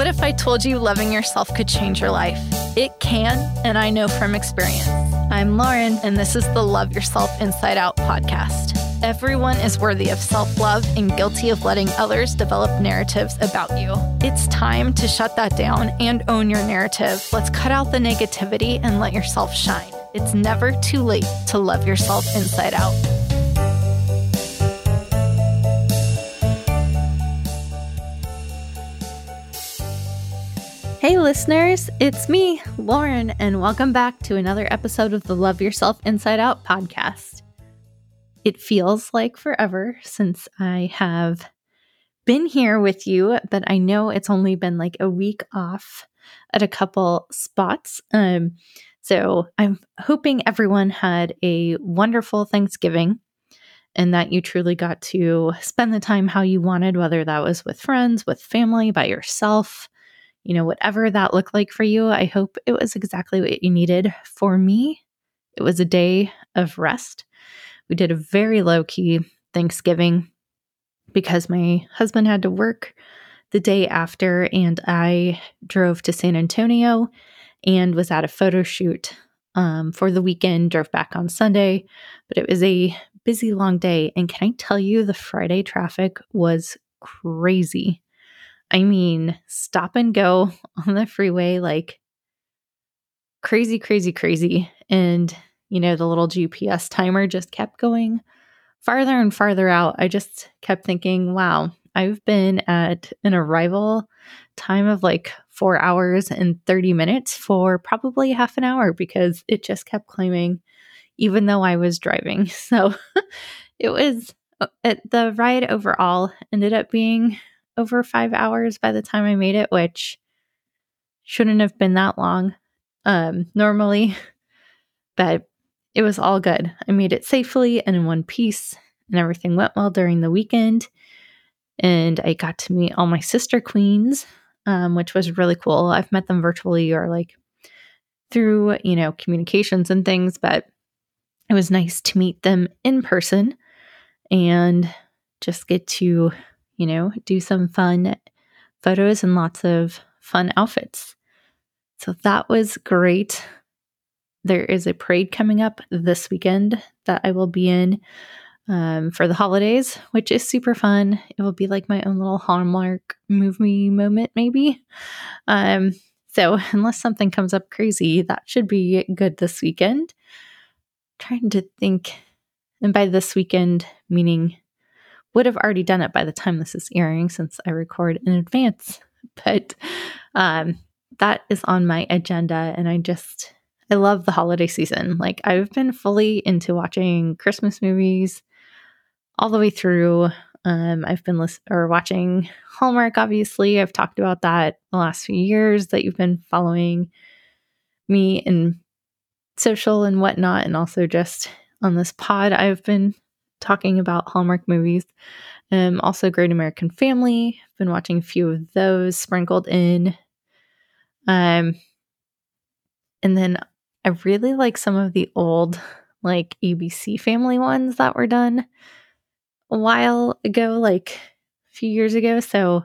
What if I told you loving yourself could change your life? It can, and I know from experience. I'm Lauren, and this is the Love Yourself Inside Out podcast. Everyone is worthy of self love and guilty of letting others develop narratives about you. It's time to shut that down and own your narrative. Let's cut out the negativity and let yourself shine. It's never too late to love yourself inside out. Hey, listeners, it's me, Lauren, and welcome back to another episode of the Love Yourself Inside Out podcast. It feels like forever since I have been here with you, but I know it's only been like a week off at a couple spots. Um, so I'm hoping everyone had a wonderful Thanksgiving and that you truly got to spend the time how you wanted, whether that was with friends, with family, by yourself, you know, whatever that looked like for you. I hope it was exactly what you needed. For me, it was a day of rest. We did a very low key Thanksgiving because my husband had to work the day after, and I drove to San Antonio and was at a photo shoot um, for the weekend, drove back on Sunday, but it was a busy, long day. And can I tell you, the Friday traffic was crazy. I mean, stop and go on the freeway, like crazy, crazy, crazy. And, you know, the little GPS timer just kept going farther and farther out. I just kept thinking, wow, I've been at an arrival time of like four hours and 30 minutes for probably half an hour because it just kept climbing, even though I was driving. So it was uh, the ride overall ended up being over five hours by the time I made it, which shouldn't have been that long um, normally, but it was all good. I made it safely and in one piece, and everything went well during the weekend. And I got to meet all my sister queens um, which was really cool. I've met them virtually or like through, you know, communications and things, but it was nice to meet them in person and just get to, you know, do some fun photos and lots of fun outfits. So that was great. There is a parade coming up this weekend that I will be in um, for the holidays, which is super fun. It will be like my own little Hallmark movie moment, maybe. Um, so, unless something comes up crazy, that should be good this weekend. trying to think, and by this weekend, meaning would have already done it by the time this is airing since I record in advance. But um, that is on my agenda, and I just I love the holiday season. Like I've been fully into watching Christmas movies all the way through. Um, I've been listening or watching Hallmark, obviously. I've talked about that the last few years that you've been following me in social and whatnot, and also just on this pod. I've been talking about Hallmark movies. Um, also, Great American Family. I've been watching a few of those sprinkled in. Um, and then I really like some of the old, like ABC Family ones that were done a while ago, like a few years ago. So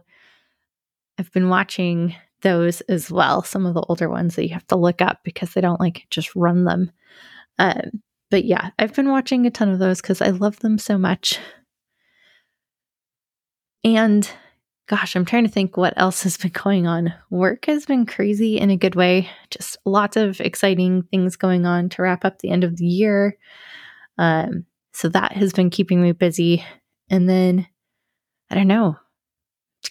I've been watching those as well, some of the older ones that you have to look up because they don't like just run them. Um, but yeah, I've been watching a ton of those because I love them so much. And gosh, I'm trying to think what else has been going on. Work has been crazy in a good way. Just lots of exciting things going on to wrap up the end of the year. Um, so that has been keeping me busy. And then, I don't know,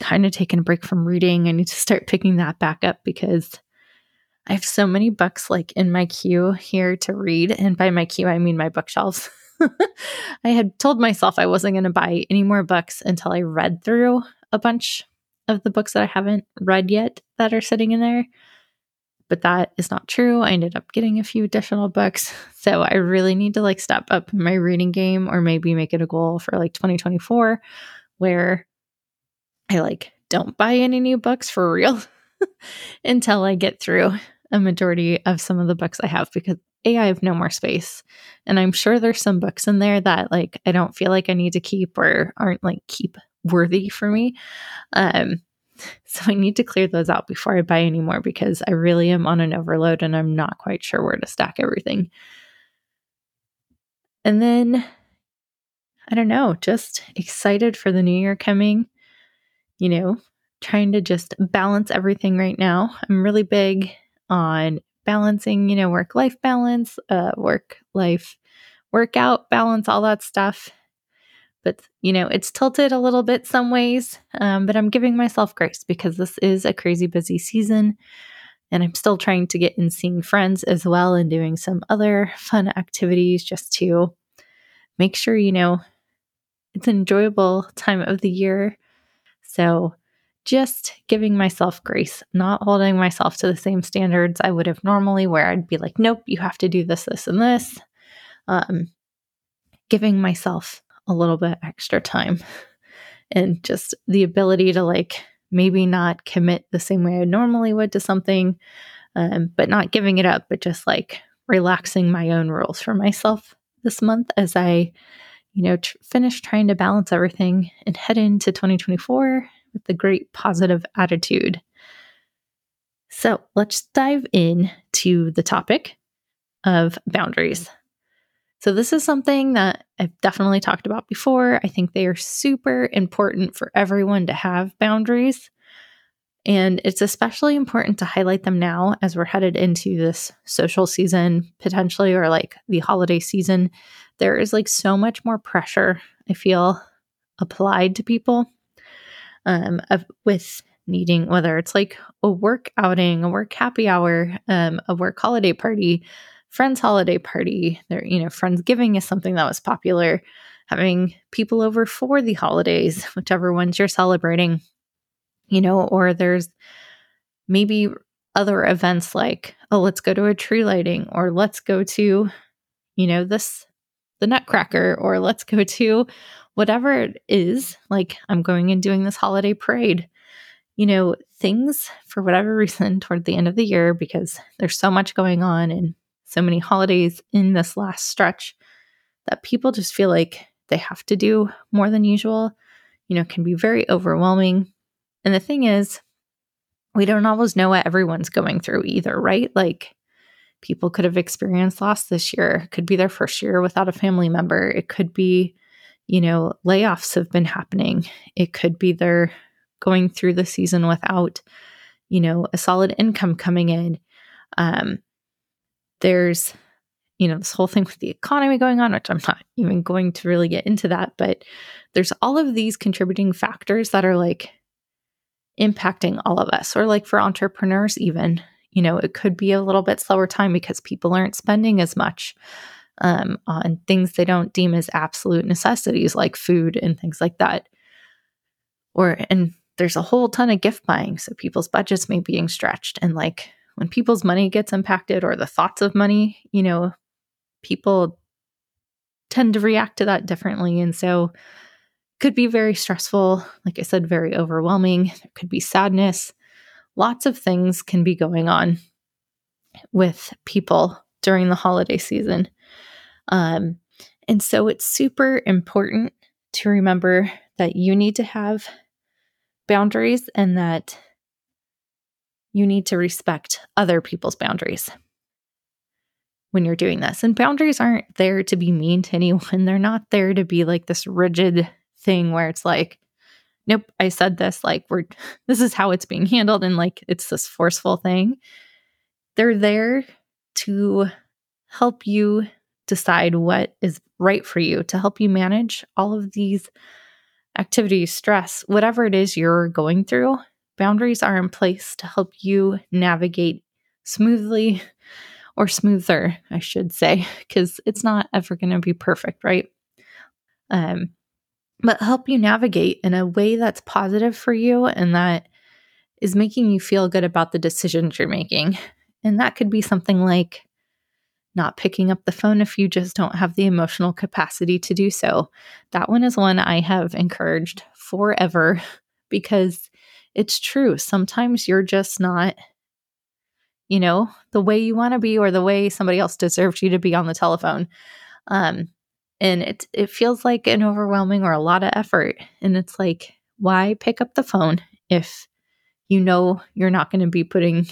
kind of taken a break from reading. I need to start picking that back up because I have so many books like in my queue here to read. And by my queue, I mean my bookshelves. I had told myself I wasn't going to buy any more books until I read through a bunch of the books that I haven't read yet that are sitting in there but that is not true. I ended up getting a few additional books. So I really need to like step up my reading game or maybe make it a goal for like 2024 where I like don't buy any new books for real until I get through a majority of some of the books I have because A, I have no more space. And I'm sure there's some books in there that like I don't feel like I need to keep or aren't like keep worthy for me. Um, So I need to clear those out before I buy any more because I really am on an overload and I'm not quite sure where to stack everything. And then, I don't know, just excited for the new year coming. You know, trying to just balance everything right now. I'm really big on balancing, you know, work life balance, uh, work life workout balance, all that stuff. But, you know, it's tilted a little bit some ways, um, but I'm giving myself grace because this is a crazy busy season. And I'm still trying to get in seeing friends as well and doing some other fun activities just to make sure, you know, it's an enjoyable time of the year. So, just giving myself grace, not holding myself to the same standards I would have normally, where I'd be like, nope, you have to do this, this, and this. Um, giving myself a little bit extra time and just the ability to like maybe not commit the same way I normally would to something, um, but not giving it up, but just like relaxing my own rules for myself this month as I, you know, tr- finish trying to balance everything and head into 2024 with a great positive attitude. So let's dive in to the topic of boundaries. So, this is something that I've definitely talked about before. I think they are super important for everyone to have boundaries. And it's especially important to highlight them now as we're headed into this social season, potentially, or like the holiday season. There is like so much more pressure, I feel, applied to people um, of, with needing, whether it's like a work outing, a work happy hour, um, a work holiday party, friend's holiday party. There, you know, Friendsgiving is something that was popular. Having people over for the holidays, whichever ones you're celebrating, you know, or there's maybe other events like, oh, let's go to a tree lighting, or let's go to, you know, this, the Nutcracker, or let's go to whatever it is. Like, I'm going and doing this holiday parade. You know, things for whatever reason toward the end of the year, because there's so much going on and so many holidays in this last stretch that people just feel like they have to do more than usual, you know, can be very overwhelming. And the thing is, we don't always know what everyone's going through either, right? Like people could have experienced loss this year, it could be their first year without a family member, it could be, you know, layoffs have been happening, it could be they're going through the season without, you know, a solid income coming in. Um, there's, you know, this whole thing with the economy going on, which I'm not even going to really get into that, but there's all of these contributing factors that are like impacting all of us, or like for entrepreneurs, even, you know, it could be a little bit slower time because people aren't spending as much um, on things they don't deem as absolute necessities like food and things like that. Or, and there's a whole ton of gift buying. So people's budgets may be being stretched and like when people's money gets impacted or the thoughts of money, you know, people tend to react to that differently. And so could be very stressful. Like I said, very overwhelming. There could be sadness. Lots of things can be going on with people during the holiday season. Um, and so it's super important to remember that you need to have boundaries and that you need to respect other people's boundaries when you're doing this. And boundaries aren't there to be mean to anyone. They're not there to be like this rigid thing where it's like, nope, I said this, like we're this is how it's being handled and like it's this forceful thing. They're there to help you decide what is right for you, to help you manage all of these activities, stress, whatever it is you're going through boundaries are in place to help you navigate smoothly or smoother, I should say, because it's not ever going to be perfect, right? Um, but help you navigate in a way that's positive for you and that is making you feel good about the decisions you're making. And that could be something like not picking up the phone if you just don't have the emotional capacity to do so. That one is one I have encouraged forever because it's true. Sometimes you're just not, you know, the way you want to be or the way somebody else deserves you to be on the telephone. Um, and it it feels like an overwhelming or a lot of effort. And it's like, why pick up the phone if you know you're not going to be putting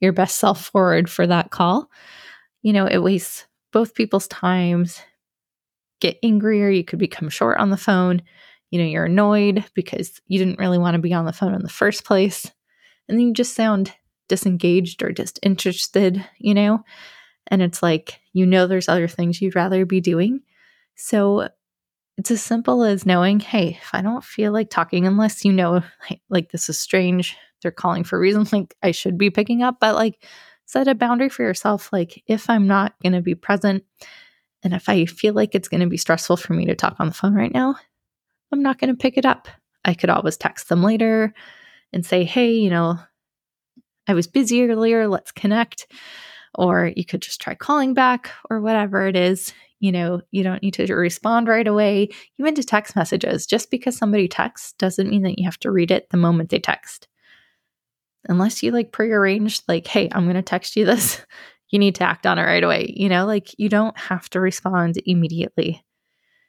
your best self forward for that call, you know, it wastes both people's times. Get angrier, you could become short on the phone. You know, you're annoyed because you didn't really want to be on the phone in the first place. And then you just sound disengaged or disinterested, you know? And it's like, you know, there's other things you'd rather be doing. So it's as simple as knowing, hey, if I don't feel like talking, unless you know, like, like this is strange, they're calling for reasons like I should be picking up, but like set a boundary for yourself. Like, if I'm not going to be present and if I feel like it's going to be stressful for me to talk on the phone right now, I'm not going to pick it up. I could always text them later and say, hey, you know, I was busy earlier, let's connect. Or you could just try calling back or whatever it is. You know, you don't need to respond right away, even to text messages. Just because somebody texts doesn't mean that you have to read it the moment they text. Unless you like prearranged, like, hey, I'm going to text you this, you need to act on it right away. You know, like you don't have to respond immediately.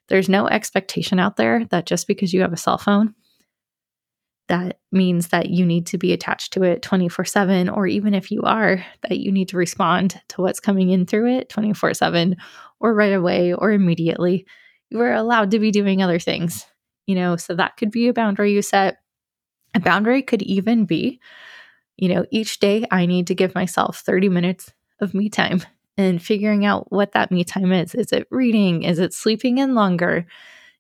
There's no expectation out there that just because you have a cell phone, that means that you need to be attached to it 24 7, or even if you are, that you need to respond to what's coming in through it 24 7 or right away or immediately. You are allowed to be doing other things, you know, so that could be a boundary you set. A boundary could even be, you know, each day I need to give myself 30 minutes of me time and figuring out what that me time is. Is it reading? Is it sleeping in longer?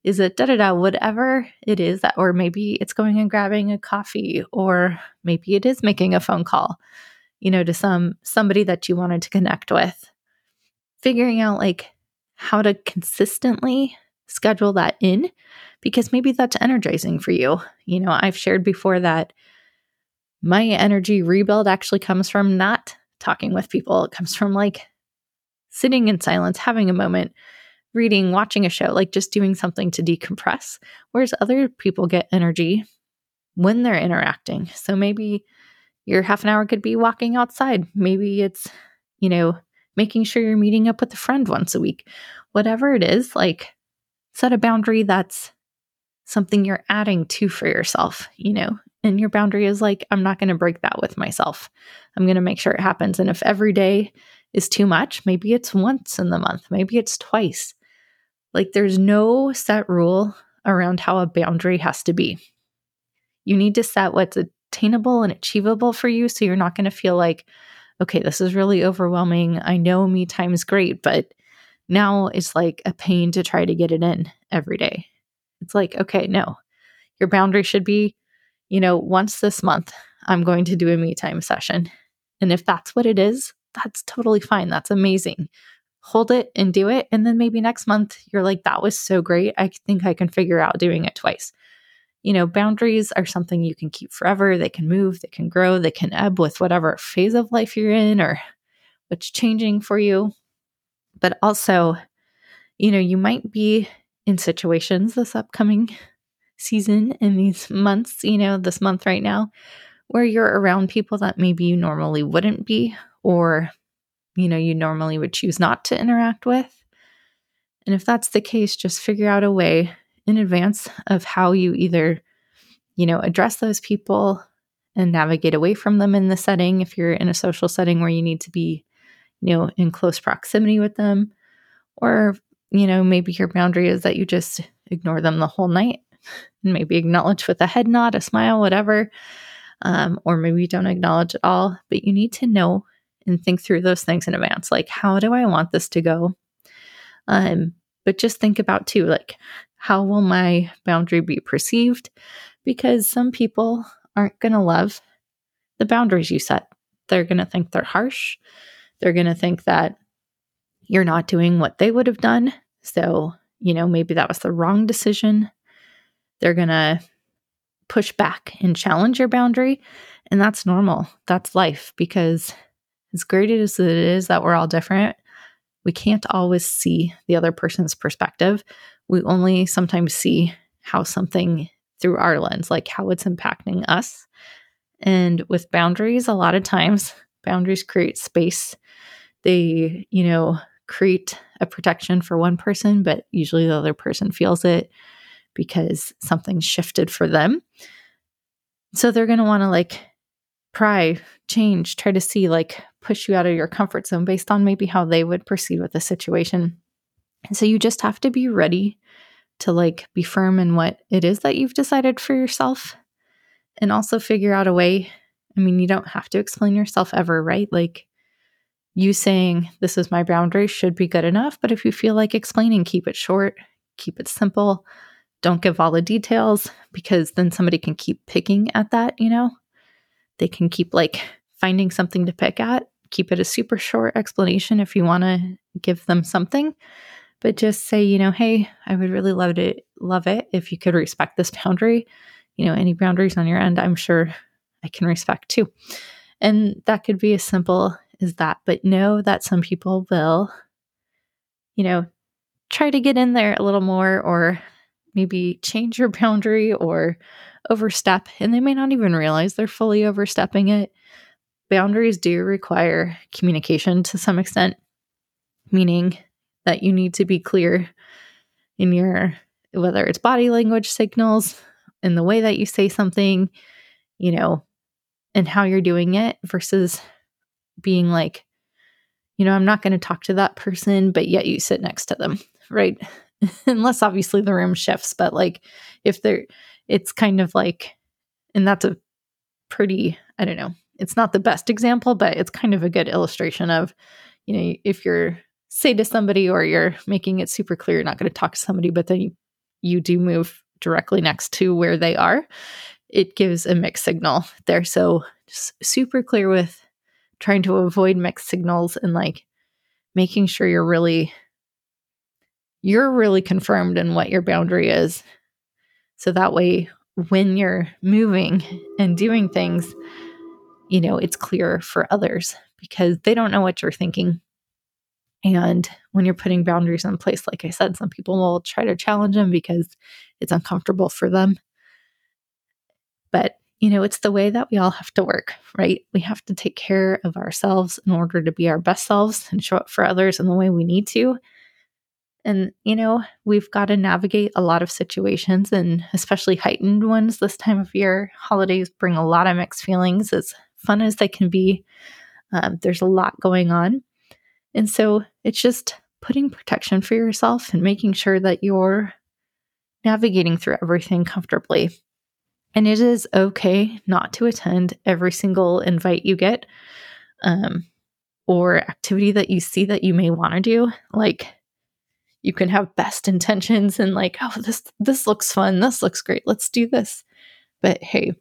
Is it da da da, whatever it is that, or maybe it's going and grabbing a coffee, or maybe it is making a phone call, you know, to some somebody that you wanted to connect with figuring out like how to consistently schedule that in because maybe that's energizing for you. You know, I've shared before that my energy rebuild actually comes from not talking with people. It comes from like sitting in silence, having a moment, reading, watching a show, like just doing something to decompress. Whereas other people get energy when they're interacting. So maybe your half an hour could be walking outside. Maybe it's, you know, making sure you're meeting up with a friend once a week, whatever it is, like set a boundary that's something you're adding to for yourself, you know? And your boundary is like, I'm not going to break that with myself. I'm going to make sure it happens. And if every day is too much, maybe it's once in the month, maybe it's twice. Like there's no set rule around how a boundary has to be. You need to set what's attainable and achievable for you so you're not going to feel like, okay, this is really overwhelming. I know me time is great, but now it's like a pain to try to get it in every day. It's like, okay, no, your boundary should be, you know, once this month, I'm going to do a me time session. And if that's what it is, that's totally fine. That's amazing. Hold it and do it. And then maybe next month, you're like, that was so great. I think I can figure out doing it twice you know, boundaries are something you can keep forever. They can move, they can grow, they can ebb with whatever phase of life you're in or what's changing for you. But also, you know, you might be in situations this upcoming season in these months, you know, this month right now, where you're around people that maybe you normally wouldn't be or, you know, you normally would choose not to interact with. And if that's the case, just figure out a way in advance of how you either, you know, address those people and navigate away from them in the setting if you're in a social setting where you need to be, you know, in close proximity with them. Or, you know, maybe your boundary is that you just ignore them the whole night and maybe acknowledge with a head nod, a smile, whatever. Um, or maybe you don't acknowledge at all, but you need to know and think through those things in advance. Like, how do I want this to go? Um, but just think about too, like, how will my boundary be perceived? Because some people aren't going to love the boundaries you set. They're going to think they're harsh. They're going to think that you're not doing what they would have done. So, you know, maybe that was the wrong decision. They're going to push back and challenge your boundary. And that's normal. That's life because as great as it is that we're all different, we can't always see the other person's perspective we only sometimes see how something through our lens, like how it's impacting us. And with boundaries, a lot of times boundaries create space. They, you know, create a protection for one person, but usually the other person feels it because something shifted for them. So they're going to want to like pry, change, try to see, like push you out of your comfort zone based on maybe how they would proceed with the situation. And so you just have to be ready to like be firm in what it is that you've decided for yourself and also figure out a way. I mean, you don't have to explain yourself ever, right? Like you saying, This is my boundary should be good enough. But if you feel like explaining, keep it short, keep it simple. Don't give all the details because then somebody can keep picking at that, you know? They can keep like finding something to pick at. Keep it a super short explanation if you want to give them something. But just say, you know, hey, I would really love it love it if you could respect this boundary. You know, any boundaries on your end, I'm sure I can respect too. And that could be as simple as that. But know that some people will, you know, try to get in there a little more or maybe change your boundary or overstep, and they may not even realize they're fully overstepping it. Boundaries do require communication to some extent, meaning that you need to be clear in your whether it's body language signals, in the way that you say something, you know, and how you're doing it versus being like, you know, I'm not going to talk to that person, but yet you sit next to them, right? Unless obviously the room shifts, but like if they're, it's kind of like, and that's a pretty, I don't know, it's not the best example, but it's kind of a good illustration of, you know, if you're say to somebody or you're making it super clear you're not going to talk to somebody, but then you, you do move directly next to where they are, it gives a mixed signal there. So just super clear with trying to avoid mixed signals and like making sure you're really you're really confirmed in what your boundary is. So that way when you're moving and doing things, you know, it's clear for others because they don't know what you're thinking. And when you're putting boundaries in place, like I said, some people will try to challenge them because it's uncomfortable for them. But, you know, it's the way that we all have to work, right? We have to take care of ourselves in order to be our best selves and show up for others in the way we need to. And, you know, we've got to navigate a lot of situations and especially heightened ones this time of year. Holidays bring a lot of mixed feelings, as fun as they can be. Um, there's a lot going on. And so it's just putting protection for yourself and making sure that you're navigating through everything comfortably. And it is okay not to attend every single invite you get um, or activity that you see that you may want to do. Like, you can have best intentions and like oh this this looks fun. This looks great. Let's do this. But hey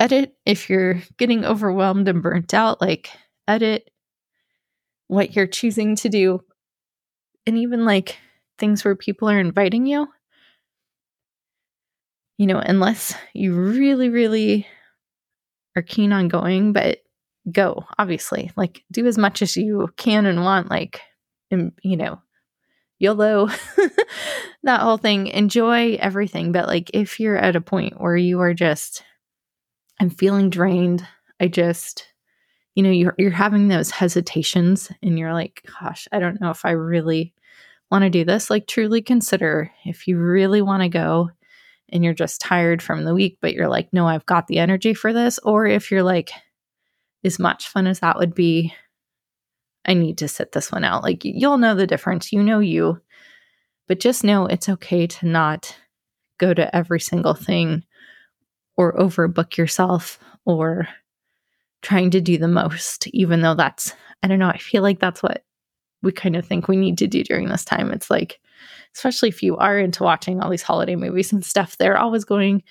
edit if you're getting overwhelmed and burnt out like edit what you're choosing to do. And even like things where people are inviting you you know unless you really really are keen on going but go obviously. Like do as much as you can and want like and, you know YOLO, that whole thing. Enjoy everything. But like if you're at a point where you are just, I'm feeling drained, I just, you know, you're you're having those hesitations and you're like, gosh, I don't know if I really want to do this. Like truly consider if you really want to go and you're just tired from the week, but you're like, no, I've got the energy for this. Or if you're like, as much fun as that would be, I need to sit this one out. Like you'll know the difference. You know you. But just know it's okay to not go to every single thing or overbook yourself or trying to do the most, even though that's, I don't know, I feel like that's what we kind of think we need to do during this time. It's like, especially if you are into watching all these holiday movies and stuff, they're always going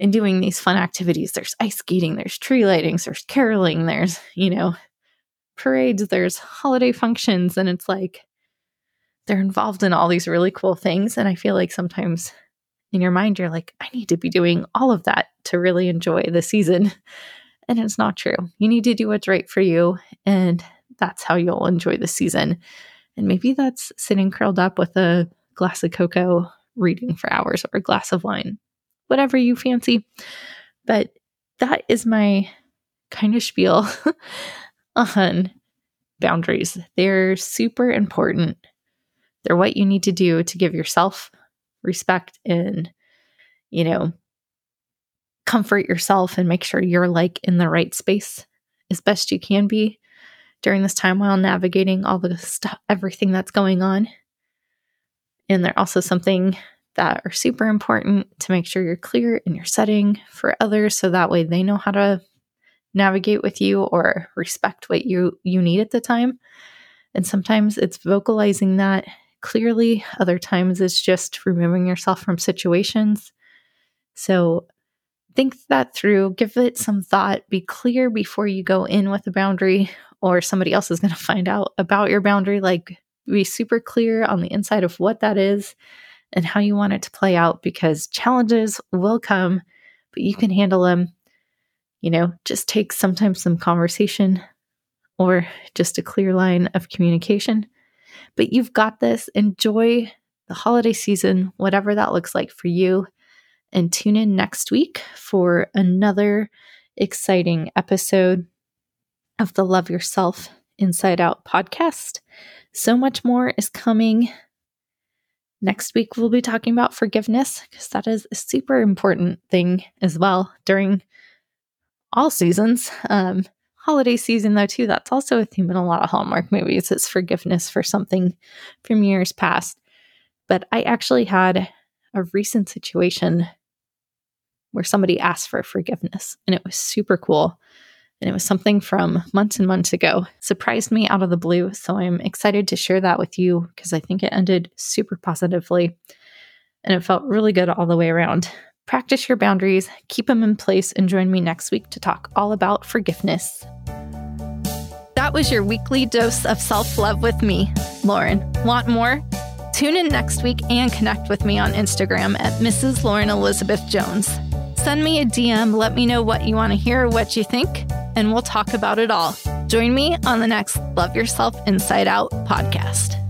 and doing these fun activities. There's ice skating, there's tree lightings, there's caroling, there's, you know, parades, there's holiday functions, and it's like they're involved in all these really cool things. And I feel like sometimes in your mind, you're like, I need to be doing all of that to really enjoy the season. And it's not true. You need to do what's right for you. And that's how you'll enjoy the season. And maybe that's sitting curled up with a glass of cocoa, reading for hours, or a glass of wine, whatever you fancy. But that is my kind of spiel on boundaries. They're super important. They're what you need to do to give yourself respect and, you know, comfort yourself and make sure you're like in the right space as best you can be during this time while navigating all the stuff, everything that's going on. And they're also something that are super important to make sure you're clear in your setting for others so that way they know how to navigate with you or respect what you you need at the time. And sometimes it's vocalizing that clearly, other times it's just removing yourself from situations. So think that through, give it some thought, be clear before you go in with a boundary or somebody else is going to find out about your boundary. Like, be super clear on the inside of what that is and how you want it to play out because challenges will come, but you can handle them. You know, just take sometimes some conversation or just a clear line of communication. But you've got this. Enjoy the holiday season, whatever that looks like for you and tune in next week for another exciting episode of the Love Yourself Inside Out podcast. So much more is coming. Next week, we'll be talking about forgiveness because that is a super important thing as well during all seasons. Um, holiday season, though, too, that's also a theme in a lot of Hallmark movies. It's forgiveness for something from years past. But I actually had a recent situation where somebody asked for forgiveness. And it was super cool. And it was something from months and months ago. Surprised me out of the blue. So I'm excited to share that with you because I think it ended super positively. And it felt really good all the way around. Practice your boundaries, keep them in place, and join me next week to talk all about forgiveness. That was your weekly dose of self love with me, Lauren. Want more? Tune in next week and connect with me on Instagram at Mrs. Lauren Elizabeth Jones. Send me a DM, let me know what you want to hear, what you think, and we'll talk about it all. Join me on the next Love Yourself Inside Out podcast.